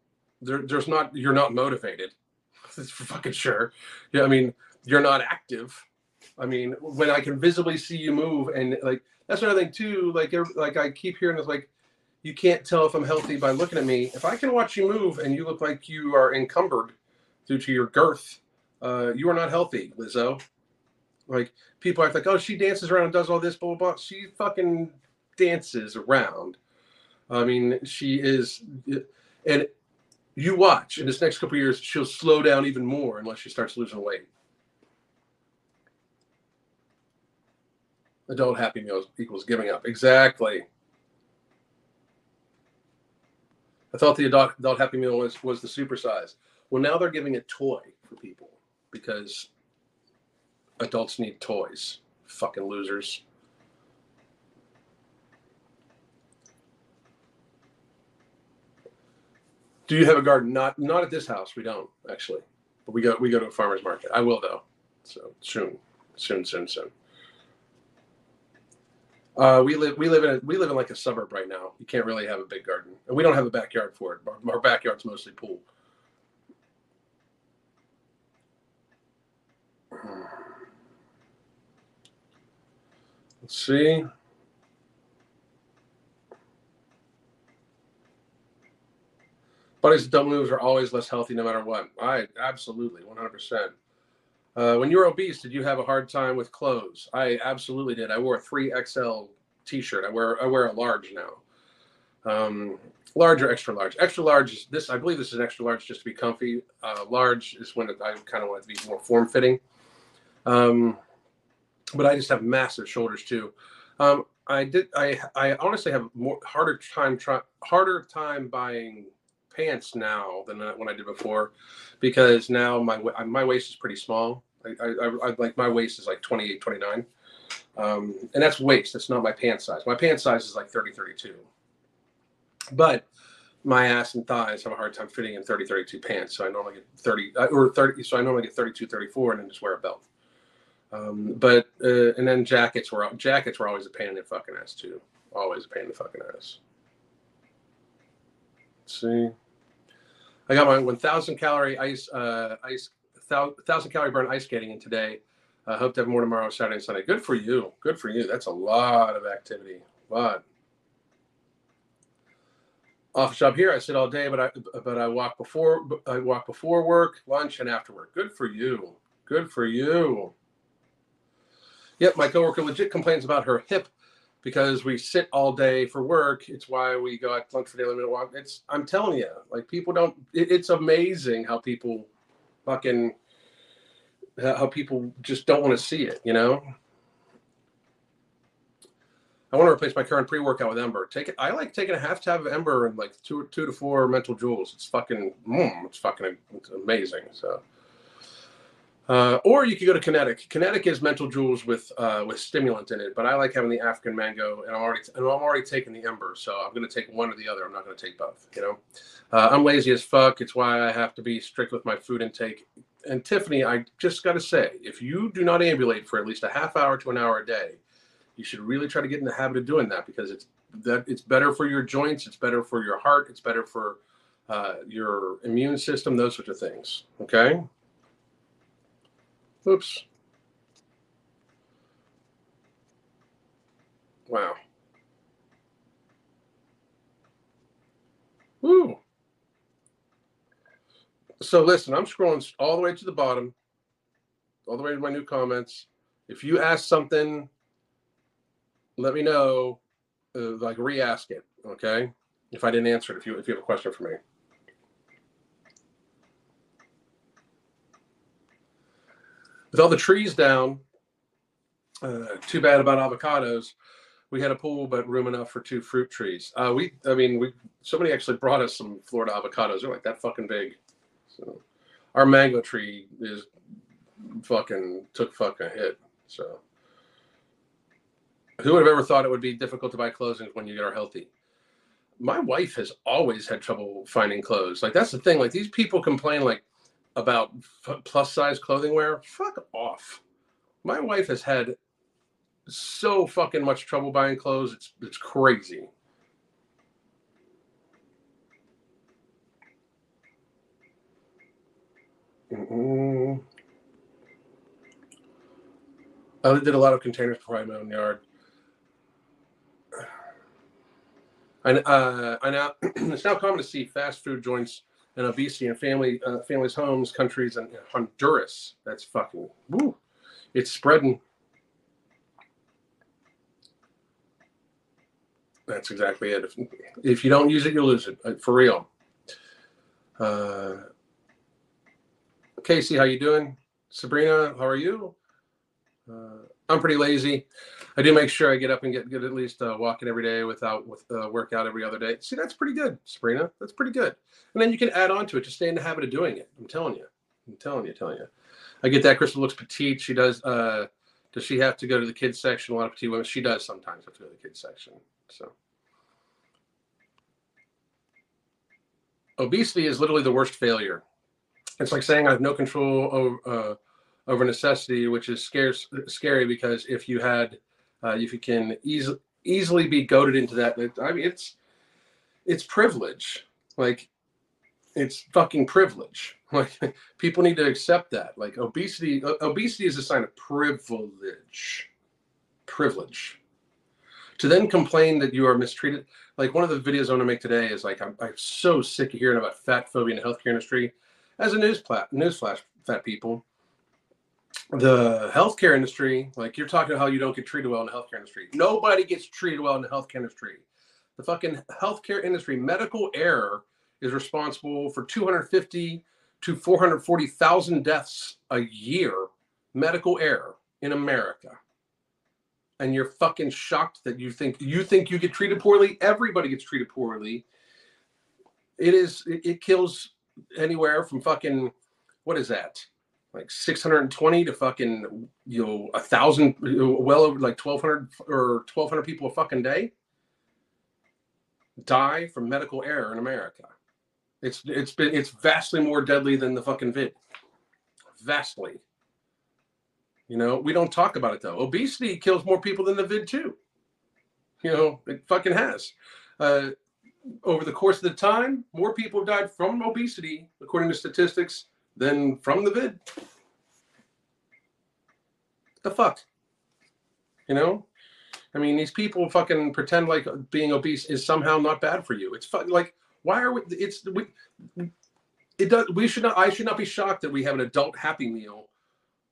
There, there's not, you're not motivated. [laughs] That's for fucking sure. Yeah, I mean, you're not active. I mean, when I can visibly see you move, and like that's another thing too. Like, like I keep hearing it's like you can't tell if I'm healthy by looking at me. If I can watch you move and you look like you are encumbered due to your girth, uh, you are not healthy, Lizzo. Like people are like, oh, she dances around and does all this, blah blah blah. She fucking dances around. I mean, she is, and you watch in this next couple years, she'll slow down even more unless she starts losing weight. Adult happy meals equals giving up. Exactly. I thought the adult, adult happy meal was was the supersize. Well, now they're giving a toy for people because adults need toys. Fucking losers. Do you have a garden? Not not at this house. We don't actually, but we go we go to a farmer's market. I will though. So soon, soon, soon, soon. Uh, we live we live in a, we live in like a suburb right now. You can't really have a big garden, and we don't have a backyard for it. Our, our backyard's mostly pool. Let's see. Buddies that don't are always less healthy no matter what. I absolutely 100%. Uh, when you were obese, did you have a hard time with clothes? I absolutely did. I wore a three XL T-shirt. I wear I wear a large now. Um, large or extra large. Extra large is this. I believe this is an extra large just to be comfy. Uh, large is when I kind of want it to be more form fitting. Um, but I just have massive shoulders too. Um, I did. I I honestly have more harder time try harder time buying pants now than when I did before, because now my my waist is pretty small. I, I, I like my waist is like 28, 29. Um, and that's waist. That's not my pant size. My pant size is like 30, 32. But my ass and thighs have a hard time fitting in 30, 32 pants. So I normally get 30 uh, or 30. So I normally get 32, 34 and then just wear a belt. Um, but, uh, and then jackets were, jackets were always a pain in the fucking ass too. Always a pain in the fucking ass. Let's see. I got my 1000 calorie ice, uh, ice, thousand calorie burn ice skating in today. I uh, hope to have more tomorrow, Saturday and Sunday. Good for you. Good for you. That's a lot of activity. A lot. Office job here. I sit all day, but I but I walk before I walk before work, lunch, and after work. Good for you. Good for you. Yep, my coworker legit complains about her hip because we sit all day for work. It's why we go at lunch for daily minute walk. It's I'm telling you, like people don't. It, it's amazing how people fucking how people just don't want to see it, you know. I want to replace my current pre-workout with Ember. Take it. I like taking a half tab of Ember and like two, two to four mental jewels. It's fucking, mm, it's fucking amazing. So, uh, or you could go to Kinetic. Kinetic is mental jewels with uh, with stimulant in it, but I like having the African mango, and I'm already and I'm already taking the Ember, so I'm going to take one or the other. I'm not going to take both. You know, uh, I'm lazy as fuck. It's why I have to be strict with my food intake and Tiffany, I just got to say, if you do not ambulate for at least a half hour to an hour a day, you should really try to get in the habit of doing that because it's that it's better for your joints, it's better for your heart, it's better for uh, your immune system, those sorts of things. Okay. Oops. Wow. Woo so listen, I'm scrolling all the way to the bottom, all the way to my new comments. If you ask something, let me know. Uh, like re-ask it, okay? If I didn't answer it, if you if you have a question for me. With all the trees down, uh, too bad about avocados. We had a pool, but room enough for two fruit trees. Uh, we, I mean, we somebody actually brought us some Florida avocados. They're like that fucking big. So our mango tree is fucking took fucking hit. So who would have ever thought it would be difficult to buy clothes when you get are healthy? My wife has always had trouble finding clothes. Like that's the thing. Like these people complain like about plus size clothing wear. Fuck off. My wife has had so fucking much trouble buying clothes. It's it's crazy. Mm-mm. I did a lot of containers had my own yard. And uh, I now [clears throat] it's now common to see fast food joints and obesity in family uh, families' homes, countries, and Honduras. That's fucking woo. It's spreading. That's exactly it. If, if you don't use it, you lose it. Uh, for real. Uh, Casey, how you doing? Sabrina, how are you? Uh, I'm pretty lazy. I do make sure I get up and get, get at least uh, walking every day without with uh, workout every other day. See, that's pretty good, Sabrina. That's pretty good. And then you can add on to it to stay in the habit of doing it. I'm telling you. I'm telling you, telling you. I get that. Crystal looks petite. She does. Uh, does she have to go to the kids section? A lot of petite women. She does sometimes have to go to the kids section. So. Obesity is literally the worst failure it's like saying I have no control over, uh, over necessity, which is scarce, scary because if you had, uh, if you can easily easily be goaded into that, I mean, it's it's privilege. Like it's fucking privilege. [laughs] Like people need to accept that. Like obesity, obesity is a sign of privilege. Privilege. To then complain that you are mistreated. Like one of the videos I want to make today is like I'm, I'm so sick of hearing about fat phobia in the healthcare industry as a news plat newsflash, fat people, the healthcare industry, like you're talking how you don't get treated well in the healthcare industry. Nobody gets treated well in the healthcare industry. The fucking healthcare industry, medical error is responsible for 250 to 440,000 deaths a year, medical error in America. And you're fucking shocked that you think you think you get treated poorly. Everybody gets treated poorly it is it, it kills anywhere from fucking what is that like 620 to fucking you know a thousand well over like 1200 or 1200 people a fucking day die from medical error in america. It's it's been it's vastly more deadly than the fucking vid. Vastly. You know we don't talk about it though. Obesity kills more people than the vid too. You know it fucking has. Uh, over the course of the time more people have died from obesity according to statistics than from the vid the fuck? You know? I mean, these people fucking pretend like being obese is somehow not bad for you. It's fun. Like, why are we? It's we. It does. We should not. I should not be shocked that we have an adult Happy Meal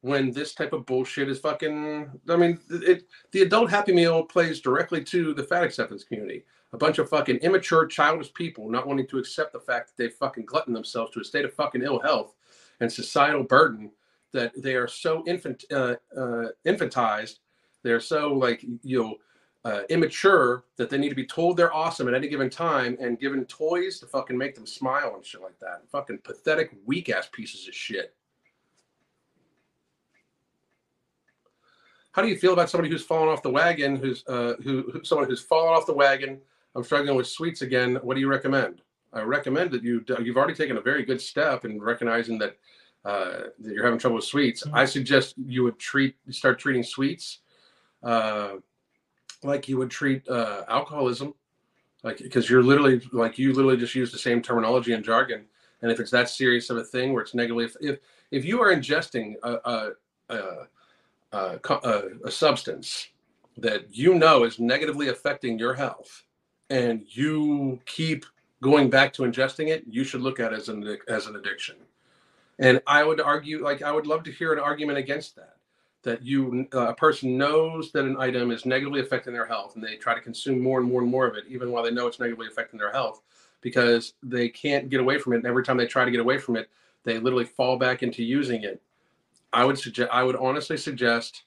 when this type of bullshit is fucking. I mean, it. The adult Happy Meal plays directly to the fat acceptance community. A bunch of fucking immature, childish people not wanting to accept the fact that they fucking glutton themselves to a state of fucking ill health and societal burden that they are so infant uh, uh, infantized, they're so like you know uh, immature that they need to be told they're awesome at any given time and given toys to fucking make them smile and shit like that. Fucking pathetic, weak ass pieces of shit. How do you feel about somebody who's fallen off the wagon? Who's uh, who, who someone who's fallen off the wagon? I'm struggling with sweets again. What do you recommend? I recommend that you you've already taken a very good step in recognizing that uh, that you're having trouble with sweets, mm-hmm. I suggest you would treat start treating sweets uh, like you would treat uh, alcoholism, like because you're literally like you literally just use the same terminology and jargon. And if it's that serious of a thing where it's negatively, if if, if you are ingesting a a, a, a, a substance that you know is negatively affecting your health, and you keep going back to ingesting it, you should look at it as an as an addiction and I would argue, like, I would love to hear an argument against that. That you, uh, a person knows that an item is negatively affecting their health, and they try to consume more and more and more of it, even while they know it's negatively affecting their health, because they can't get away from it. And every time they try to get away from it, they literally fall back into using it. I would suggest, I would honestly suggest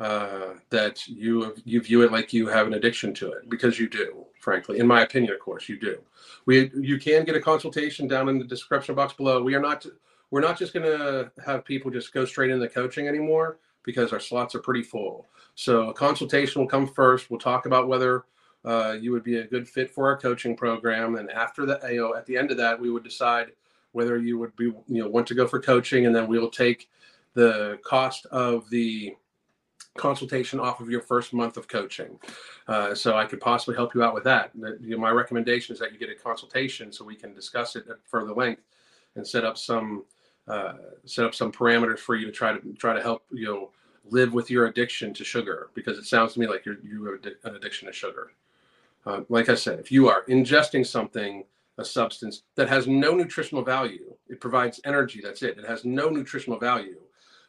uh, that you you view it like you have an addiction to it because you do. Frankly, in my opinion, of course, you do. We you can get a consultation down in the description box below. We are not we're not just going to have people just go straight into coaching anymore because our slots are pretty full. So a consultation will come first. We'll talk about whether uh, you would be a good fit for our coaching program, and after that, know, at the end of that, we would decide whether you would be, you know, want to go for coaching, and then we'll take the cost of the consultation off of your first month of coaching. Uh, so I could possibly help you out with that. You know, my recommendation is that you get a consultation so we can discuss it at further length and set up some uh, set up some parameters for you to try to try to help you know live with your addiction to sugar because it sounds to me like you're you have an addiction to sugar. Uh, like I said, if you are ingesting something, a substance that has no nutritional value, it provides energy. That's it. It has no nutritional value.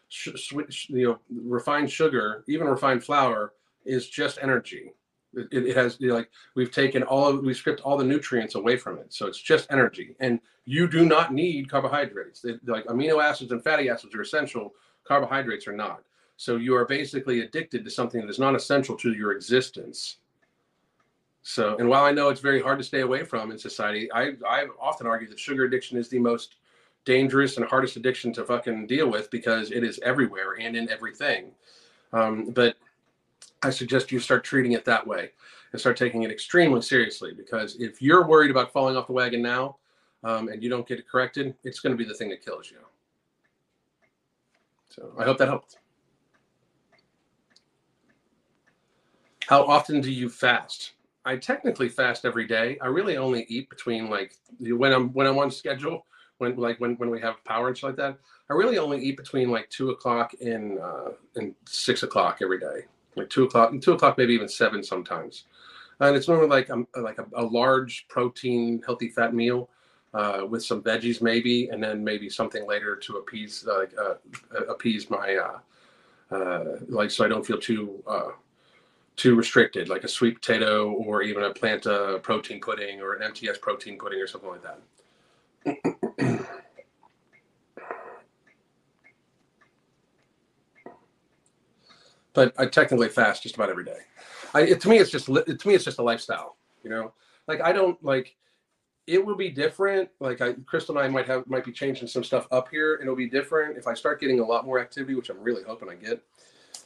Sh- you know, refined sugar, even refined flour, is just energy. It, it has you know, like we've taken all we've stripped all the nutrients away from it, so it's just energy. And you do not need carbohydrates. Like amino acids and fatty acids are essential. Carbohydrates are not. So you are basically addicted to something that is not essential to your existence. So, and while I know it's very hard to stay away from in society, I I often argue that sugar addiction is the most dangerous and hardest addiction to fucking deal with because it is everywhere and in everything. Um, but I suggest you start treating it that way and start taking it extremely seriously because if you're worried about falling off the wagon now um, and you don't get it corrected, it's going to be the thing that kills you. So I hope that helped. How often do you fast? I technically fast every day. I really only eat between like when I'm when I'm on schedule, when like when when we have power and shit like that. I really only eat between like two o'clock and uh, and six o'clock every day like two o'clock, and two o'clock, maybe even seven sometimes. And it's normally like a, like a, a large protein, healthy fat meal uh, with some veggies maybe, and then maybe something later to appease like uh, appease my uh, uh, like so I don't feel too uh, too restricted, like a sweet potato or even a planta protein pudding or an MTS protein pudding or something like that. [clears throat] but I technically fast just about every day. I, it, to me, it's just to me, it's just a lifestyle. You know, like I don't like it will be different. Like I, Crystal and I might have might be changing some stuff up here, it'll be different if I start getting a lot more activity, which I'm really hoping I get.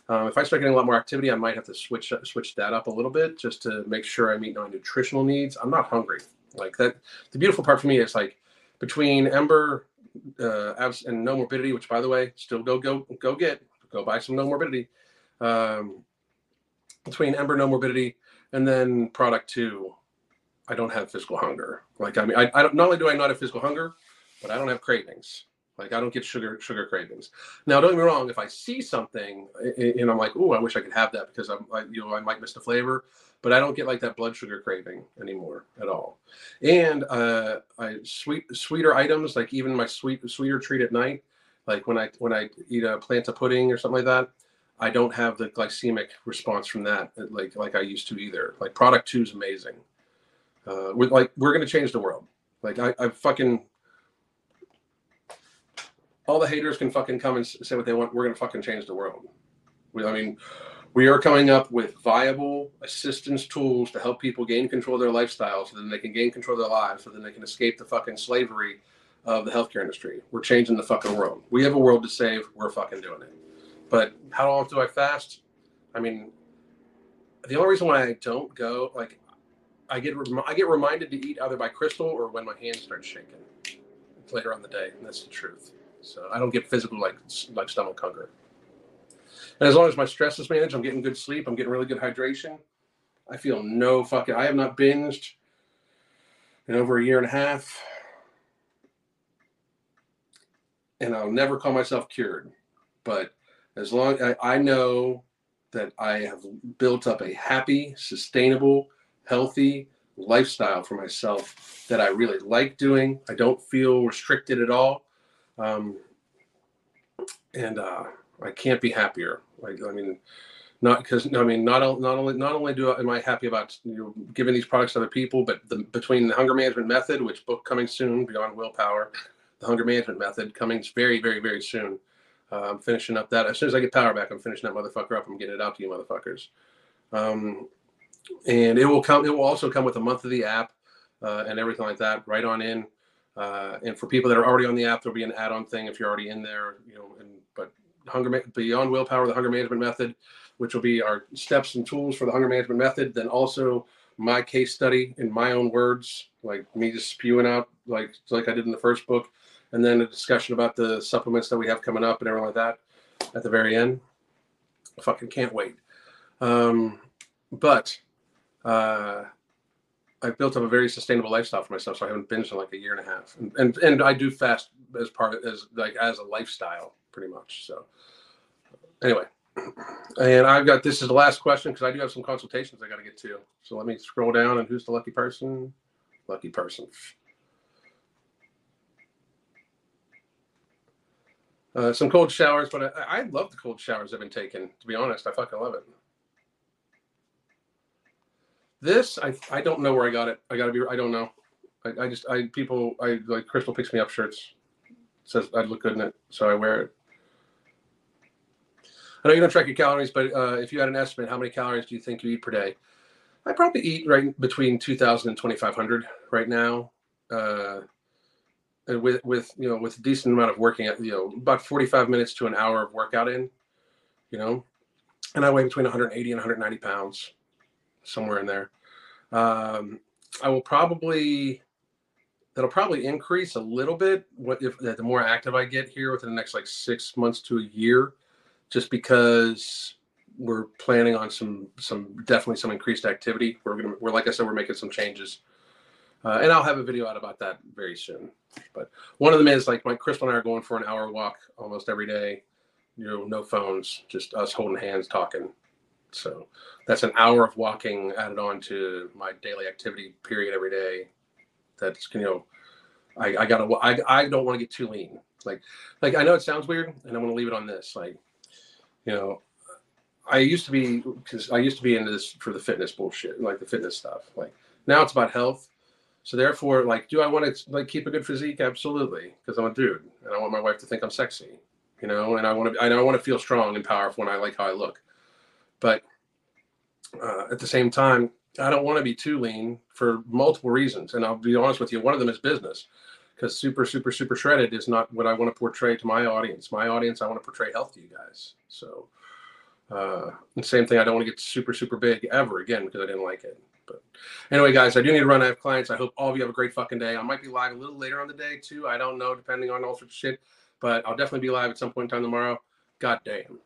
Um, if I start getting a lot more activity, I might have to switch switch that up a little bit just to make sure I meet my nutritional needs. I'm not hungry like that. The beautiful part for me is like between Ember uh, and Nomorbidity, which by the way, still go go go get go buy some Nomorbidity. Um, between Ember Nomorbidity and then product two, I don't have physical hunger. Like I mean, I, I don't. Not only do I not have physical hunger, but I don't have cravings. Like I don't get sugar sugar cravings. Now, don't get me wrong. If I see something and I'm like, "Oh, I wish I could have that," because I'm, I, you know, I might miss the flavor, but I don't get like that blood sugar craving anymore at all. And uh, I sweet sweeter items, like even my sweet sweeter treat at night, like when I when I eat a plant planta pudding or something like that, I don't have the glycemic response from that like like I used to either. Like product two is amazing. Uh, with like we're gonna change the world. Like I, I fucking all the haters can fucking come and say what they want. We're gonna fucking change the world. We, I mean, we are coming up with viable assistance tools to help people gain control of their lifestyle, so then they can gain control of their lives, so then they can escape the fucking slavery of the healthcare industry. We're changing the fucking world. We have a world to save. We're fucking doing it. But how often do I fast? I mean, the only reason why I don't go, like, I get I get reminded to eat either by Crystal or when my hands start shaking later on the day, and that's the truth. So I don't get physical like like stomach hunger. And as long as my stress is managed, I'm getting good sleep. I'm getting really good hydration. I feel no fucking. I have not binged in over a year and a half, and I'll never call myself cured. But as long I, I know that I have built up a happy, sustainable, healthy lifestyle for myself that I really like doing. I don't feel restricted at all um, and uh, I can't be happier. Like I mean, not because I mean not not only not only do I, am I happy about you know, giving these products to other people, but the, between the hunger management method, which book coming soon, Beyond Willpower, the hunger management method coming very very very soon. I'm finishing up that as soon as I get power back. I'm finishing that motherfucker up. I'm getting it out to you motherfuckers. Um, and it will come. It will also come with a month of the app uh, and everything like that right on in. Uh, and for people that are already on the app, there'll be an add-on thing if you're already in there. You know, and but hunger beyond willpower, the hunger management method, which will be our steps and tools for the hunger management method. Then also my case study in my own words, like me just spewing out like like I did in the first book, and then a discussion about the supplements that we have coming up and everything like that at the very end. I fucking can't wait. Um, but uh, I've built up a very sustainable lifestyle for myself, so I haven't binged in like a year and a half, and and, and I do fast as part of, as like as a lifestyle, pretty much. So anyway, and I've got this is the last question because I do have some consultations I got to get to. So let me scroll down and who's the lucky person? Lucky person. Uh, some cold showers, but I, I love the cold showers I've been taking. To be honest, I fucking love it. This I I don't know where I got it. I gotta be. I don't know. I, I just I people I like Crystal picks me up shirts. Says I'd look good in it, so I wear it. I know you don't track your calories, but uh, if you had an estimate, how many calories do you think you eat per day? I probably eat right between 2,000 and 2,500 right now. Uh, with with you know with a decent amount of working at you know about 45 minutes to an hour of workout in, you know, and I weigh between 180 and 190 pounds somewhere in there. Um, I will probably that'll probably increase a little bit what if the more active I get here within the next like six months to a year, just because we're planning on some some definitely some increased activity. We're gonna we're like I said we're making some changes, uh, and I'll have a video out about that very soon. But one of them is like my Crystal and I are going for an hour walk almost every day. You know, no phones, just us holding hands, talking. So that's an hour of walking added on to my daily activity period every day. That's you know, I, I gotta I, I don't want to get too lean. Like like I know it sounds weird, and I'm gonna leave it on this. Like, you know, I used to be because I used to be into this for the fitness bullshit, like the fitness stuff. Like now it's about health. So therefore, like, do I want to like keep a good physique? Absolutely, because I'm a dude, and I want my wife to think I'm sexy, you know, and I want to I want to feel strong and powerful when I like how I look. But uh, at the same time, I don't want to be too lean for multiple reasons. And I'll be honest with you, one of them is business because super, super, super shredded is not what I want to portray to my audience. My audience, I want to portray health to you guys. So, uh, and same thing, I don't want to get super, super big ever again because I didn't like it. But anyway, guys, I do need to run. I have clients. I hope all of you have a great fucking day. I might be live a little later on the day too. I don't know, depending on all sorts of shit. But I'll definitely be live at some point in time tomorrow. God damn.